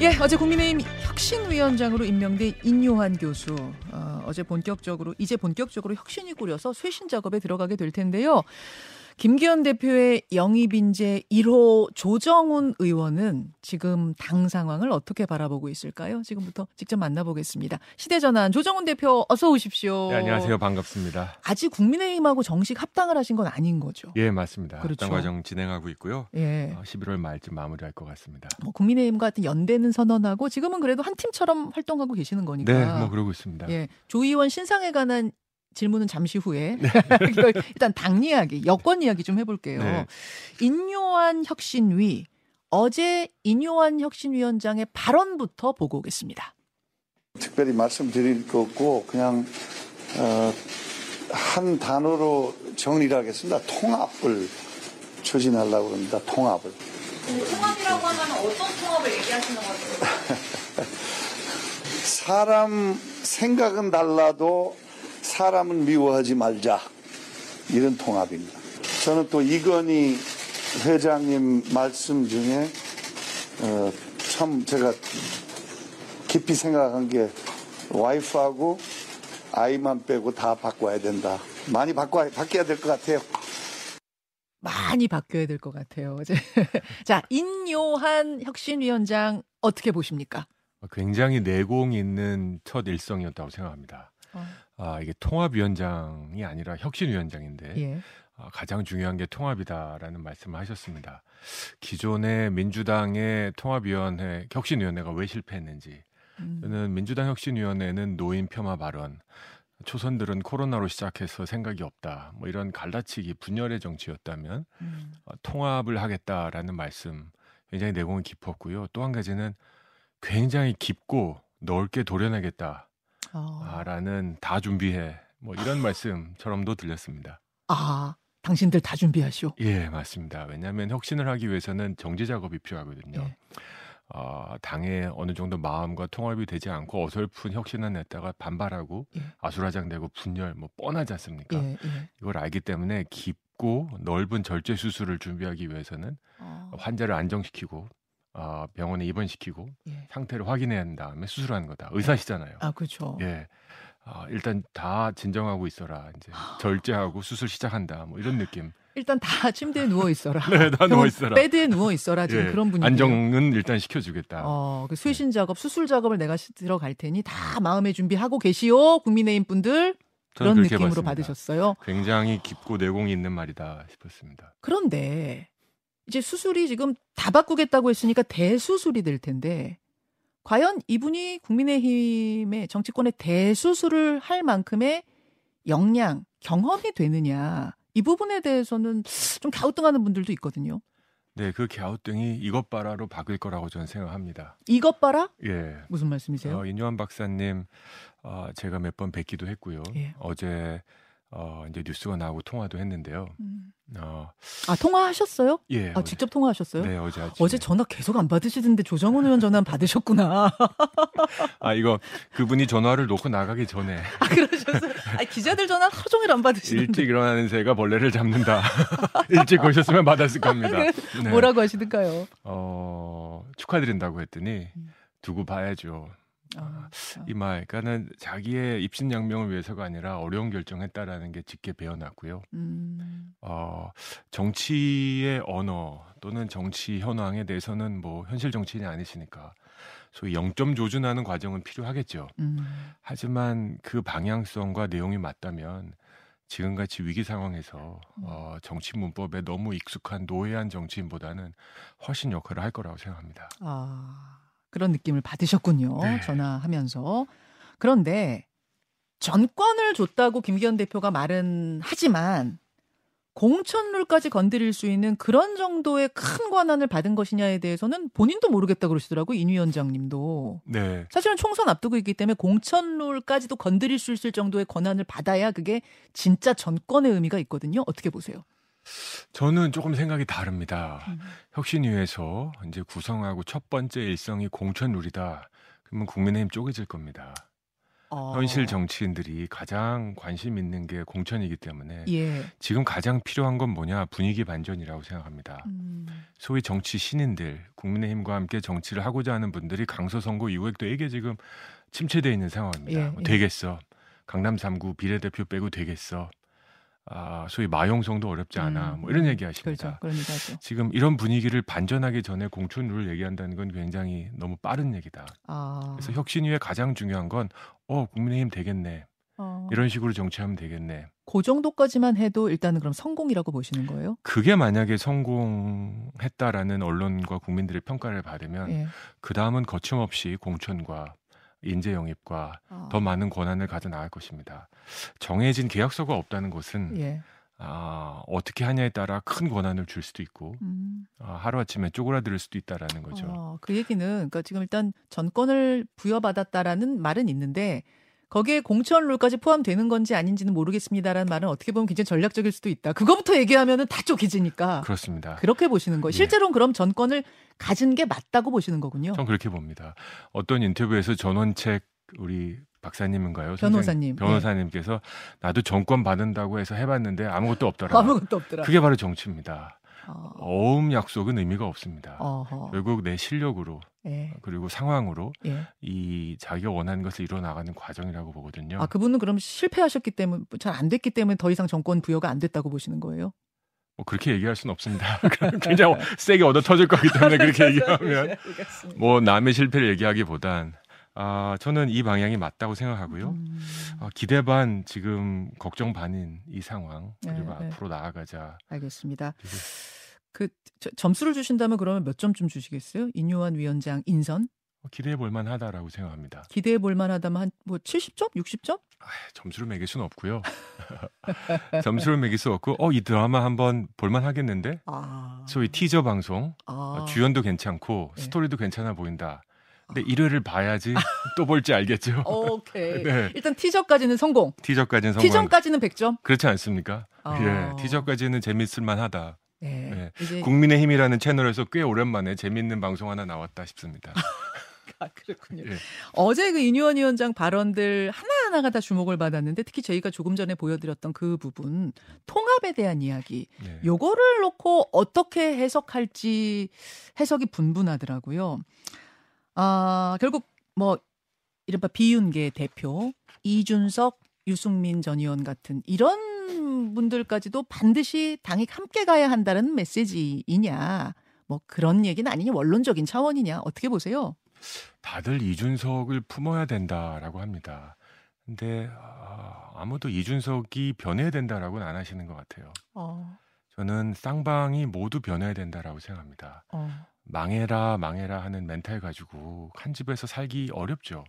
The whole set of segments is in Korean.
예, 어제 국민의힘 혁신위원장으로 임명된 인요한 교수 어, 어제 본격적으로 이제 본격적으로 혁신이 꾸려서 쇄신 작업에 들어가게 될 텐데요. 김기현 대표의 영입 인재 1호 조정훈 의원은 지금 당 상황을 어떻게 바라보고 있을까요? 지금부터 직접 만나보겠습니다. 시대전환 조정훈 대표 어서 오십시오. 네, 안녕하세요. 반갑습니다. 아직 국민의힘하고 정식 합당을 하신 건 아닌 거죠? 예, 맞습니다. 그렇죠. 합당 과정 진행하고 있고요. 예. 어, 11월 말쯤 마무리할 것 같습니다. 뭐 국민의힘과 같은 연대는 선언하고 지금은 그래도 한 팀처럼 활동하고 계시는 거니까. 네, 뭐 그러고 있습니다. 예, 조 의원 신상에 관한 질문은 잠시 후에 네. 일단 당 이야기, 여권 이야기 좀 해볼게요. 네. 인요한 혁신위 어제 인요한 혁신위원장의 발언부터 보고 오겠습니다. 특별히 말씀드릴 거 없고 그냥 어, 한 단어로 정리를 하겠습니다. 통합을 추진하려고 합니다. 통합을. 통합이라고 하면 어떤 통합을 얘기하시는 거죠? 사람 생각은 달라도 사람은 미워하지 말자. 이런 통합입니다. 저는 또 이건희 회장님 말씀 중에 어, 참 제가 깊이 생각한 게 와이프하고 아이만 빼고 다 바꿔야 된다. 많이 바꿔 바뀌어야 될 것 같아요. 많이 바뀌어야 될 것 같아요. 어제. 자, 인요한 혁신위원장 어떻게 보십니까? 굉장히 내공 있는 첫 일성이었다고 생각합니다. 어. 아, 이게 통합위원장이 아니라 혁신위원장인데 예. 아, 가장 중요한 게 통합이다라는 말씀을 하셨습니다. 기존의 민주당의 통합위원회, 혁신위원회가 왜 실패했는지 음. 저는 민주당 혁신위원회는 노인 폄하 발언, 초선들은 코로나로 시작해서 생각이 없다. 뭐 이런 갈라치기 분열의 정치였다면 음. 어, 통합을 하겠다라는 말씀 굉장히 내공이 깊었고요. 또 한 가지는 굉장히 깊고 넓게 도려내겠다 라는 어. 다 준비해 뭐 이런 말씀처럼도 들렸습니다. 아, 당신들 다 준비하시오. 예, 맞습니다. 왜냐하면 혁신을 하기 위해서는 정제 작업이 필요하거든요. 예. 어, 당에 어느 정도 마음과 통합이 되지 않고 어설픈 혁신을 냈다가 반발하고 예. 아수라장되고 분열 뭐 뻔하지 않습니까? 예, 예. 이걸 알기 때문에 깊고 넓은 절제 수술을 준비하기 위해서는 어, 환자를 안정시키고 어, 병원에 입원시키고 예. 상태를 확인해야 한 다음에 수술하는 거다. 의사시잖아요. 아, 그렇죠. 예. 아, 일단 다 진정하고 있어라. 이제 절제하고 수술 시작한다. 뭐 이런 느낌. 일단 다 침대에 누워 있어라. 네, 다 누워 있어라. 베드에 누워 있어라. 지금 예, 그런 분위기. 안정은 일단 시켜주겠다. 어, 그 쇄신 작업, 수술 작업을 내가 시- 들어갈 테니 다 마음의 준비하고 계시오. 국민의힘 분들. 그런 느낌으로. 받으셨어요. 굉장히 깊고 내공이 있는 말이다 싶었습니다. 그런데 이제 수술이 지금 다 바꾸겠다고 했으니까 대수술이 될 텐데 과연 이분이 국민의힘의 정치권의 대수술을 할 만큼의 역량, 경험이 되느냐. 이 부분에 대해서는 좀 갸우뚱하는 분들도 있거든요. 네, 그 갸우뚱이 이것 봐라로 바뀔 거라고 저는 생각합니다. 이것 봐라? 예. 무슨 말씀이세요? 어, 인요한 박사님, 어, 제가 몇 번 뵙기도 했고요. 예. 어제 어, 이제 뉴스가 나오고 통화도 했는데요. 음. 어, 아, 통화하셨어요? 예. 아, 어제- 직접 통화하셨어요? 네, 어제 아침에. 어제 전화 계속 안 받으시던데 조정훈 의원 전화 받으셨구나. 아, 이거 그분이 전화를 놓고 나가기 전에 아, 그러셨어요? 아, 기자들 전화 하루 종일 안 받으시던데. 일찍 일어나는 새가 벌레를 잡는다. 일찍 오셨으면 받았을 겁니다. 네. 뭐라고 하시던가요? 어, 축하드린다고 했더니 음. 두고 봐야죠. 아, 이 말, 그러니까는 자기의 입신양명을 위해서가 아니라 어려운 결정했다라는 게 짙게 배어났고요. 음, 어, 정치의 언어 또는 정치 현황에 대해서는 뭐 현실 정치인이 아니시니까 소위 영점 조준하는 과정은 필요하겠죠. 음. 하지만 그 방향성과 내용이 맞다면 지금같이 위기 상황에서 음. 어, 정치 문법에 너무 익숙한 노예한 정치인보다는 훨씬 역할을 할 거라고 생각합니다. 아, 그런 느낌을 받으셨군요. 네. 전화하면서. 그런데 전권을 줬다고 김기현 대표가 말은 하지만 공천룰까지 건드릴 수 있는 그런 정도의 큰 권한을 받은 것이냐에 대해서는 본인도 모르겠다 그러시더라고 인 위원장님도 네, 사실은 총선 앞두고 있기 때문에 공천룰까지도 건드릴 수 있을 정도의 권한을 받아야 그게 진짜 전권의 의미가 있거든요. 어떻게 보세요? 저는 조금 생각이 다릅니다. 음. 혁신위에서 이제 구성하고 첫 번째 일성이 공천룰이다. 그러면 국민의힘 쪼개질 겁니다. 어. 현실 정치인들이 가장 관심 있는 게 공천이기 때문에 예. 지금 가장 필요한 건 뭐냐 분위기 반전이라고 생각합니다. 음. 소위 정치 신인들, 국민의힘과 함께 정치를 하고자 하는 분들이 강서 선거 이후에 되게 지금 침체돼 있는 상황입니다. 예, 뭐 예. 되겠어. 강남 3구 비례대표 빼고 되겠어. 아, 소위 마용성도 어렵지 않아. 음, 뭐 이런 음. 얘기 하십니다. 그렇죠. 지금 이런 분위기를 반전하기 전에 공천룰을 얘기한다는 건 굉장히 너무 빠른 얘기다. 아. 그래서 혁신위의 가장 중요한 건 어, 국민의힘 되겠네. 어. 이런 식으로 정치하면 되겠네. 그 정도까지만 해도 일단은 그럼 성공이라고 보시는 거예요? 그게 만약에 성공했다라는 언론과 국민들의 평가를 받으면 예. 그 다음은 거침없이 공천과 인재 영입과 아. 더 많은 권한을 가져 나갈 것입니다. 정해진 계약서가 없다는 것은 예. 아, 어떻게 하냐에 따라 큰 권한을 줄 수도 있고 음. 아, 하루아침에 쪼그라들 수도 있다라는 거죠. 어, 그 얘기는 그러니까 지금 일단 전권을 부여받았다라는 말은 있는데 거기에 공천 룰까지 포함되는 건지 아닌지는 모르겠습니다라는 말은 어떻게 보면 굉장히 전략적일 수도 있다. 그거부터 얘기하면은 다 쪼개지니까 그렇습니다. 그렇게 보시는 거예요. 예. 실제로는 그럼 전권을 가진 게 맞다고 보시는 거군요. 전 그렇게 봅니다. 어떤 인터뷰에서 전원책 우리 박사님인가요? 변호사님. 변호사님께서 나도 정권 받는다고 해서 해봤는데 아무것도 없더라. 아무것도 없더라. 그게 바로 정치입니다. 어, 어음 약속은 의미가 없습니다. 어허. 결국 내 실력으로 예. 그리고 상황으로 예. 이 자기가 원하는 것을 이뤄 나가는 과정이라고 보거든요. 아 그분은 그럼 실패하셨기 때문에 잘 안 됐기 때문에 더 이상 정권 부여가 안 됐다고 보시는 거예요? 뭐 그렇게 얘기할 수는 없습니다. 굉장히 세게 얻어 터질 거기 때문에 그렇게 얘기하면 뭐 남의 실패를 얘기하기보단 아 저는 이 방향이 맞다고 생각하고요. 음. 아, 기대 반 지금 걱정 반인 이 상황 그리고 네, 네. 앞으로 나아가자. 알겠습니다. 그리고 그 저- 점수를 주신다면 그러면 몇 점쯤 주시겠어요? 인요한 위원장 인선 기대해 볼 만하다라고 생각합니다. 기대해 볼 만하다면 한 뭐 70점, 60점? 아, 점수를 매길 수는 없고요. 점수를 매길 수 없고 어 이 드라마 한번 볼 만 하겠는데 아. 소위 티저 방송 아. 어, 주연도 괜찮고 네. 스토리도 괜찮아 보인다. 근데 1회를 봐야지 또 볼지 알겠죠. 오케이. 네. 일단 티저까지는 성공. 티저까지는 성공. 티저까지는 100점. 그렇지 않습니까? 아. 예, 티저까지는 재밌을 만하다. 네. 네. 이제 국민의 힘이라는 채널에서 꽤 오랜만에 재밌는 방송 하나 나왔다 싶습니다. 아, 그렇군요. 예. 어제 그 인유원 위원장 발언들 하나하나가 다 주목을 받았는데 특히 저희가 조금 전에 보여드렸던 그 부분 통합에 대한 이야기 네. 요거를 놓고 어떻게 해석할지 해석이 분분하더라고요. 아, 결국 뭐 이른바 비윤계 대표 이준석, 유승민 전 의원 같은 이런 분들까지도 반드시 당이 함께 가야 한다는 메시지이냐. 뭐 그런 얘기는 아니냐 원론적인 차원이냐 어떻게 보세요? 다들 이준석을 품어야 된다라고 합니다. 근데 아, 아무도 이준석이 변해야 된다라고는 안 하시는 것 같아요. 어, 저는 쌍방이 모두 변해야 된다라고 생각합니다. 어, 망해라 망해라 하는 멘탈 가지고 한 집에서 살기 어렵죠.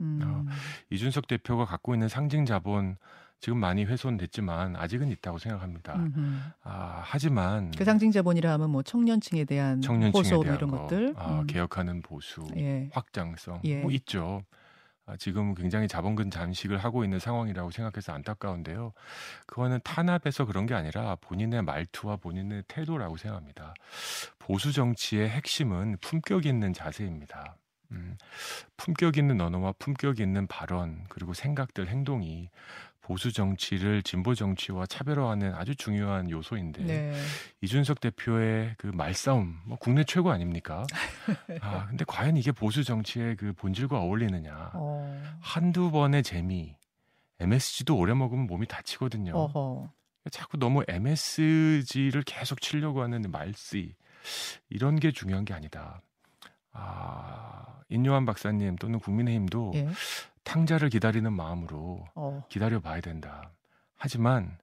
음, 어, 이준석 대표가 갖고 있는 상징 자본 지금 많이 훼손됐지만 아직은 있다고 생각합니다. 음흠. 아, 하지만 그 상징 자본이라 하면 뭐 청년층에 대한 청년층에 뭐 대한 이런 거, 것들. 아, 음. 개혁하는 보수, 예. 확장성 예. 뭐 있죠. 아, 지금 굉장히 자본금 잠식을 하고 있는 상황이라고 생각해서 안타까운데요. 그거는 탄압에서 그런 게 아니라 본인의 말투와 본인의 태도라고 생각합니다. 보수 정치의 핵심은 품격 있는 자세입니다. 음, 품격 있는 언어와 품격 있는 발언 그리고 생각들 행동이 보수 정치를 진보 정치와 차별화하는 아주 중요한 요소인데 네. 이준석 대표의 그 말싸움 뭐 국내 최고 아닙니까? 아 근데 과연 이게 보수 정치의 그 본질과 어울리느냐? 어. 한두 번의 재미 MSG도 오래 먹으면 몸이 다치거든요. 어허. 자꾸 너무 MSG를 계속 치려고 하는 말씨 이런 게 중요한 게 아니다. 아 인요한 박사님 또는 국민의힘도 예. 탕자를 기다리는 마음으로 어. 기다려 봐야 된다. 하지만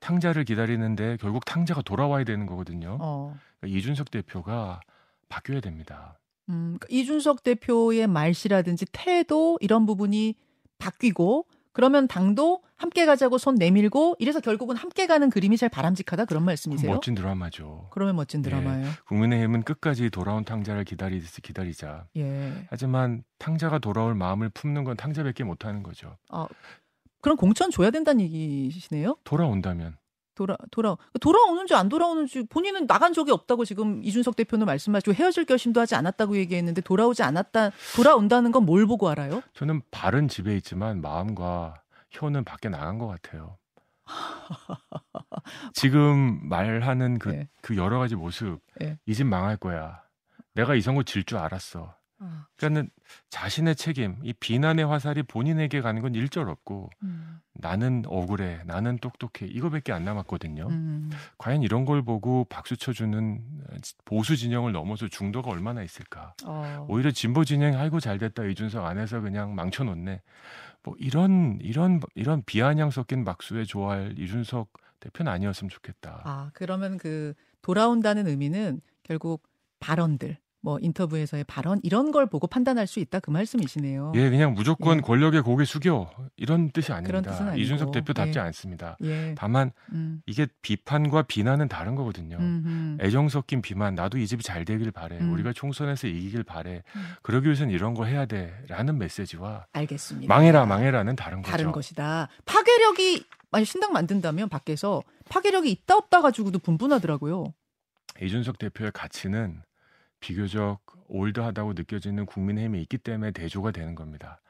탕자를 기다리는데 결국 탕자가 돌아와야 되는 거거든요. 어. 그러니까 이준석 대표가 바뀌어야 됩니다. 음, 그러니까 이준석 대표의 말씨라든지 태도 이런 부분이 바뀌고 그러면 당도 함께 가자고 손 내밀고 이래서 결국은 함께 가는 그림이 제일 바람직하다 그런 말씀이세요? 멋진 드라마죠. 그러면 멋진 예. 드라마예요. 국민의힘은 끝까지 돌아온 탕자를 기다리, 기다리자. 예. 하지만 탕자가 돌아올 마음을 품는 건 탕자밖에 못하는 거죠. 아, 그럼 공천 줘야 된다는 얘기시네요? 돌아온다면 돌아 돌아 돌아오는지 안 돌아오는지 본인은 나간 적이 없다고 지금 이준석 대표는 말씀하시고 헤어질 결심도 하지 않았다고 얘기했는데 돌아오지 않았다 돌아온다는 건 뭘 보고 알아요? 저는 발은 집에 있지만 마음과 혀는 밖에 나간 것 같아요. 지금 말하는 그, 네. 그 여러 가지 모습, 네. 이집 망할 거야. 내가 이 선거 질줄 알았어. 아, 그러니까는 자신의 책임, 이 비난의 화살이 본인에게 가는 건 일절 없고 음, 나는 억울해, 나는 똑똑해 이거밖에 안 남았거든요. 음, 과연 이런 걸 보고 박수 쳐주는 보수 진영을 넘어서 중도가 얼마나 있을까? 어, 오히려 진보 진영 아이고 잘 됐다 이준석 안에서 그냥 망쳐놓네. 뭐 이런 이런 이런 비아냥 섞인 박수에 좋아할 이준석 대표는 아니었으면 좋겠다. 아 그러면 그 돌아온다는 의미는 결국 발언들 뭐 인터뷰에서의 발언 이런 걸 보고 판단할 수 있다 그 말씀이시네요. 예, 그냥 무조건 예. 권력의 고개 숙여 이런 뜻이 그런 아닙니다. 뜻은 아니고. 이준석 대표답지 예. 않습니다. 예. 다만 음, 이게 비판과 비난은 다른 거거든요. 음, 음. 애정 섞인 비만 나도 이 집이 잘 되길 바래 음. 우리가 총선에서 이기길 바래 음. 그러기 위해서는 이런 거 해야 돼라는 메시지와 알겠습니다. 망해라 망해라는 다른 거죠. 다른 것이다. 파괴력이 만약 신당 만든다면 밖에서 파괴력이 있다 없다 가지고도 분분하더라고요. 이준석 대표의 가치는 비교적 old하다고 느껴지는 국민의힘이 있기 때문에 대조가 되는 겁니다.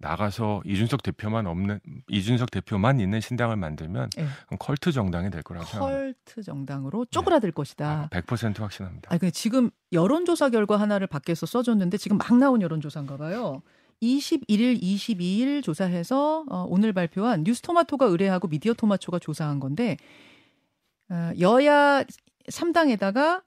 나가서 이준석 대표만 없는 이준석 대표만 있는 신당을 만들면 예. 그건 컬트 정당이 될 거라고 생각합니다. 컬트 정당으로 쪼그라들 것이다. 아, 100% 확신합니다. 아니 근데 지금 여론조사 결과 하나를 밖에서 써줬는데 지금 막 나온 여론조사인가 봐요. 21일, 22일 조사해서 어, 오늘 발표한 뉴스토마토가 의뢰하고 미디어토마토가 조사한 건데 어, 여야 3당에다가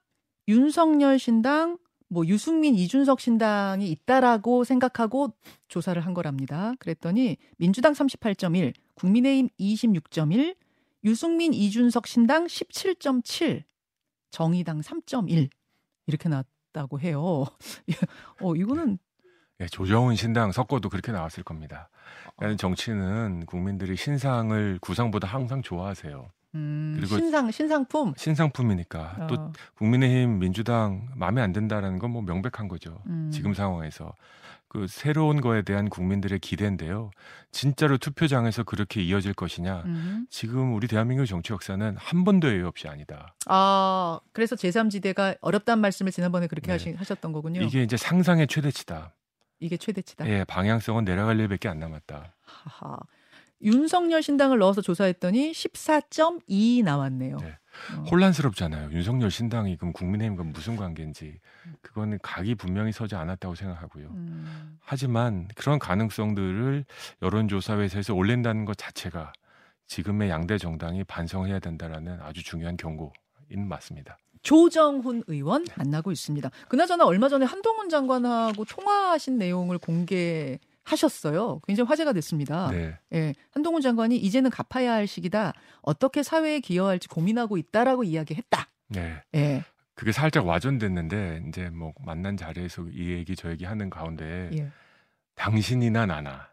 윤석열 신당, 뭐 유승민, 이준석 신당이 있다라고 생각하고 조사를 한 거랍니다. 그랬더니 민주당 38.1, 국민의힘 26.1, 유승민, 이준석 신당 17.7, 정의당 3.1 이렇게 나왔다고 해요. 어 이거는 예, 조정훈 신당 섞어도 그렇게 나왔을 겁니다. 그러니까 정치는 국민들이 신상을 구상보다 항상 좋아하세요. 음, 그리고- 신상 신상품. 신상품이니까 또 어, 국민의힘 민주당 마음에 안 든다라는 건 뭐 명백한 거죠. 음. 지금 상황에서 그 새로운 거에 대한 국민들의 기대인데요. 진짜로 투표장에서 그렇게 이어질 것이냐? 음. 지금 우리 대한민국 정치 역사는 한 번도 예외 없이 아니다. 아 그래서 제3지대가 어렵다는 말씀을 지난번에 그렇게 네. 하시, 하셨던 거군요. 이게 이제 상상의 최대치다. 이게 최대치다. 예, 방향성은 내려갈 일밖에 안 남았다. 하하. 윤석열 신당을 넣어서 조사했더니 14.2 나왔네요. 네. 어. 혼란스럽잖아요. 윤석열 신당이 그럼 국민의힘과 무슨 관계인지 그거는 각이 분명히 서지 않았다고 생각하고요. 음. 하지만 그런 가능성들을 여론조사회에서 올린다는 것 자체가 지금의 양대 정당이 반성해야 된다라는 아주 중요한 경고인 맞습니다. 조정훈 의원 만나고 있습니다. 그나저나 얼마 전에 한동훈 장관하고 통화하신 내용을 공개 하셨어요. 굉장히 화제가 됐습니다. 네. 예, 한동훈 장관이 이제는 갚아야 할 시기다. 어떻게 사회에 기여할지 고민하고 있다라고 이야기했다. 네. 예, 그게 살짝 와전됐는데 이제 뭐 만난 자리에서 이 얘기 저 얘기 하는 가운데 예. 당신이나 나나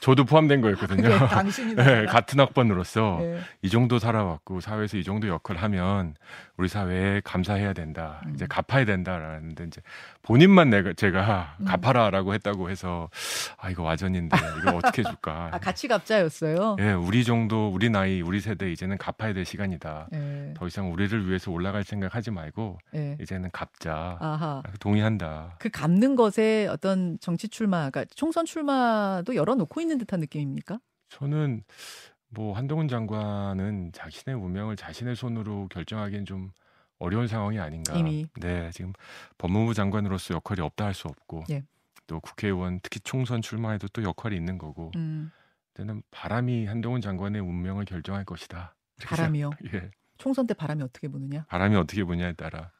저도 포함된 거였거든요. 네, 당신이 네, 같은 학번으로서 예. 이 정도 살아왔고 사회에서 이 정도 역할을 하면 우리 사회에 감사해야 된다. 음. 이제 갚아야 된다라는데 이제 본인만 내가 제가 음. 갚아라라고 했다고 해서 아 이거 와전인데 이거 어떻게 해줄까? 아, 같이 갚자였어요. 예, 우리 정도 우리 나이 우리 세대 이제는 갚아야 될 시간이다. 예. 더 이상 우리를 위해서 올라갈 생각하지 말고 예. 이제는 갚자. 아하. 동의한다. 그 갚는 것에 어떤 정치 출마, 그러니까 총선 출마도 열어놓고 있는 듯한 느낌입니까? 저는 뭐 한동훈 장관은 자신의 운명을 자신의 손으로 결정하기엔 좀 어려운 상황이 아닌가. 이미. 네, 지금 법무부 장관으로서 역할이 없다 할 수 없고, 예. 또 국회의원 특히 총선 출마에도 또 역할이 있는 거고, 음, 저는 바람이 한동훈 장관의 운명을 결정할 것이다. 바람이요. 예, 총선 때 바람이 어떻게 부느냐? 바람이 어떻게 보냐에 따라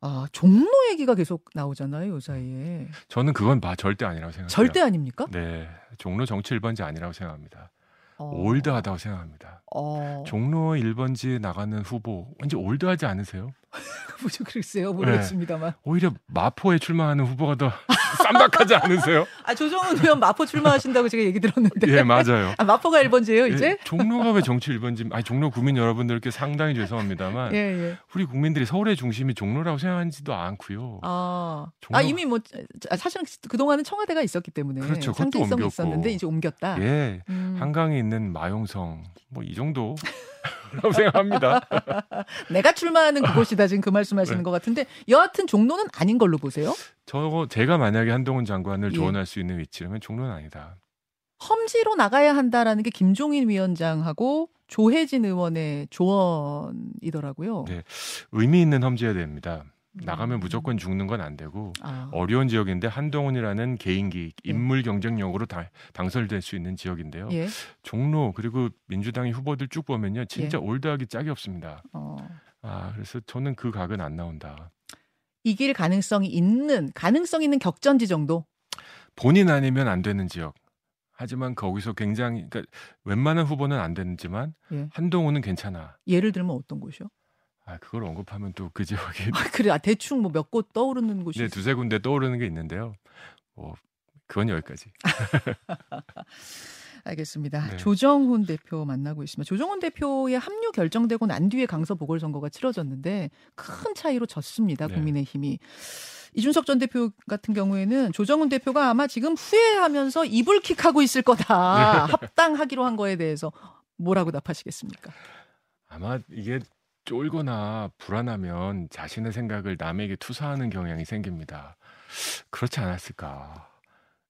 아, 종로 얘기가 계속 나오잖아요, 요 사이에. 저는 그건 봐 절대 아니라고 생각해요. 절대 아닙니까? 네, 종로 정치 1번지 아니라고 생각합니다. 어. 올드하다고 생각합니다. 어. 종로 1번지에 나가는 후보 왠지 올드하지 않으세요? 뭐죠, 글쎄요, 모르겠습니다만. 오히려 마포에 출마하는 후보가 더 쌈박하지 않으세요? 아, 조정훈 의원 마포 출마하신다고 제가 얘기 들었는데. 예, 맞아요. 아, 마포가 1번지예요, 이제? 예, 종로가 왜 정치 1번지? 아니 종로 구민 여러분들께 상당히 죄송합니다만 예, 예. 우리 국민들이 서울의 중심이 종로라고 생각하지도 않고요. 아, 종로- 아 이미 뭐 자, 사실은 그 동안은 청와대가 있었기 때문에 그렇죠. 상징성이. 있었는데 이제 옮겼다. 예, 음. 한강에 있는 마용성 뭐 이 정도 라고 생각합니다. 내가 출마하는 그곳이다 지금 그 말씀하시는 네. 것 같은데 여하튼 종로는 아닌 걸로 보세요. 저 제가 만약에 한동훈 장관을 예. 조언할 수 있는 위치라면 종로는 아니다. 험지로 나가야 한다라는 게 김종인 위원장하고 조혜진 의원의 조언이더라고요. 네. 의미 있는 험지여야 됩니다. 나가면 음. 무조건 죽는 건 안 되고 아, 어려운 지역인데 한동훈이라는 개인기 예. 인물 경쟁력으로 다, 당설될 수 있는 지역인데요. 예. 종로 그리고 민주당의 후보들 쭉 보면요, 진짜 올드하기 짝이 없습니다. 어. 아 그래서 저는 그 각은 안 나온다. 이길 가능성이 있는 가능성 있는 격전지 정도. 본인 아니면 안 되는 지역. 하지만 거기서 굉장히 그러니까 웬만한 후보는 안 되지만 예. 한동훈은 괜찮아. 예를 들면 어떤 곳이요? 아 그걸 언급하면 또 그 지역이 아, 그래 아, 대충 뭐 몇 곳 떠오르는 곳이 이제 두세 군데 떠오르는 게 있는데요. 뭐 그건 여기까지. 알겠습니다. 네. 조정훈 대표 만나고 있습니다. 조정훈 대표의 합류 결정되고 난 뒤에 강서 보궐선거가 치러졌는데 큰 차이로 졌습니다. 네. 국민의힘이. 이준석 전 대표 같은 경우에는 조정훈 대표가 아마 지금 후회하면서 이불킥하고 있을 거다. 네. 합당하기로 한 거에 대해서 뭐라고 답하시겠습니까? 아마 이게 쫄거나 불안하면 자신의 생각을 남에게 투사하는 경향이 생깁니다. 그렇지 않았을까?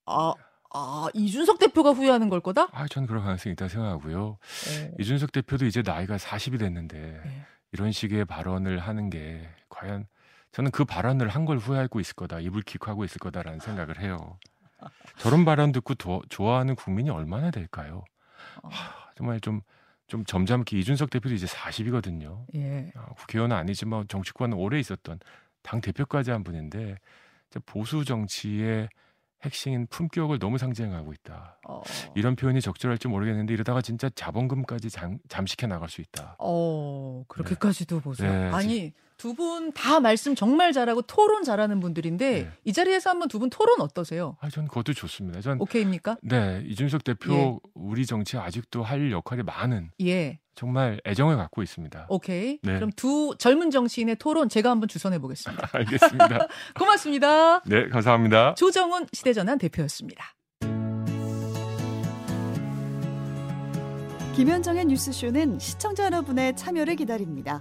아, 아 이준석 대표가 후회하는 걸 거다? 아, 저는 그런 가능성이 있다 고 생각하고요. 어, 이준석 대표도 이제 나이가 40이 됐는데 네. 이런 식의 발언을 하는 게 과연 저는 그 발언을 한 걸 후회하고 있을 거다, 이불킥하고 있을 거다라는 생각을 해요. 저런 발언 듣고 도- 좋아하는 국민이 얼마나 될까요? 어, 하, 정말 좀, 좀 점잖게 이준석 대표도 이제 40이거든요. 예. 국회의원은 아니지만 정치권은 오래 있었던 당 대표까지 한 분인데 보수 정치의 핵심인 품격을 너무 상징하고 있다. 어, 이런 표현이 적절할지 모르겠는데 이러다가 진짜 자본금까지 잠, 잠식해 나갈 수 있다. 어, 그렇게까지도 보세요. 네, 아니, 두 분 다 말씀 정말 잘하고 토론 잘하는 분들인데 네. 이 자리에서 한번 두 분 토론 어떠세요? 아, 전 그것도 좋습니다. 전 오케이입니까? 네, 이준석 대표 예. 우리 정치 아직도 할 역할이 많은 예. 정말 애정을 갖고 있습니다. 오케이. 네. 그럼 두 젊은 정치인의 토론 제가 한번 주선해 보겠습니다. 알겠습니다. 고맙습니다. 네, 감사합니다. 조정훈 시대전환 대표였습니다. 김현정의 뉴스쇼는 시청자 여러분의 참여를 기다립니다.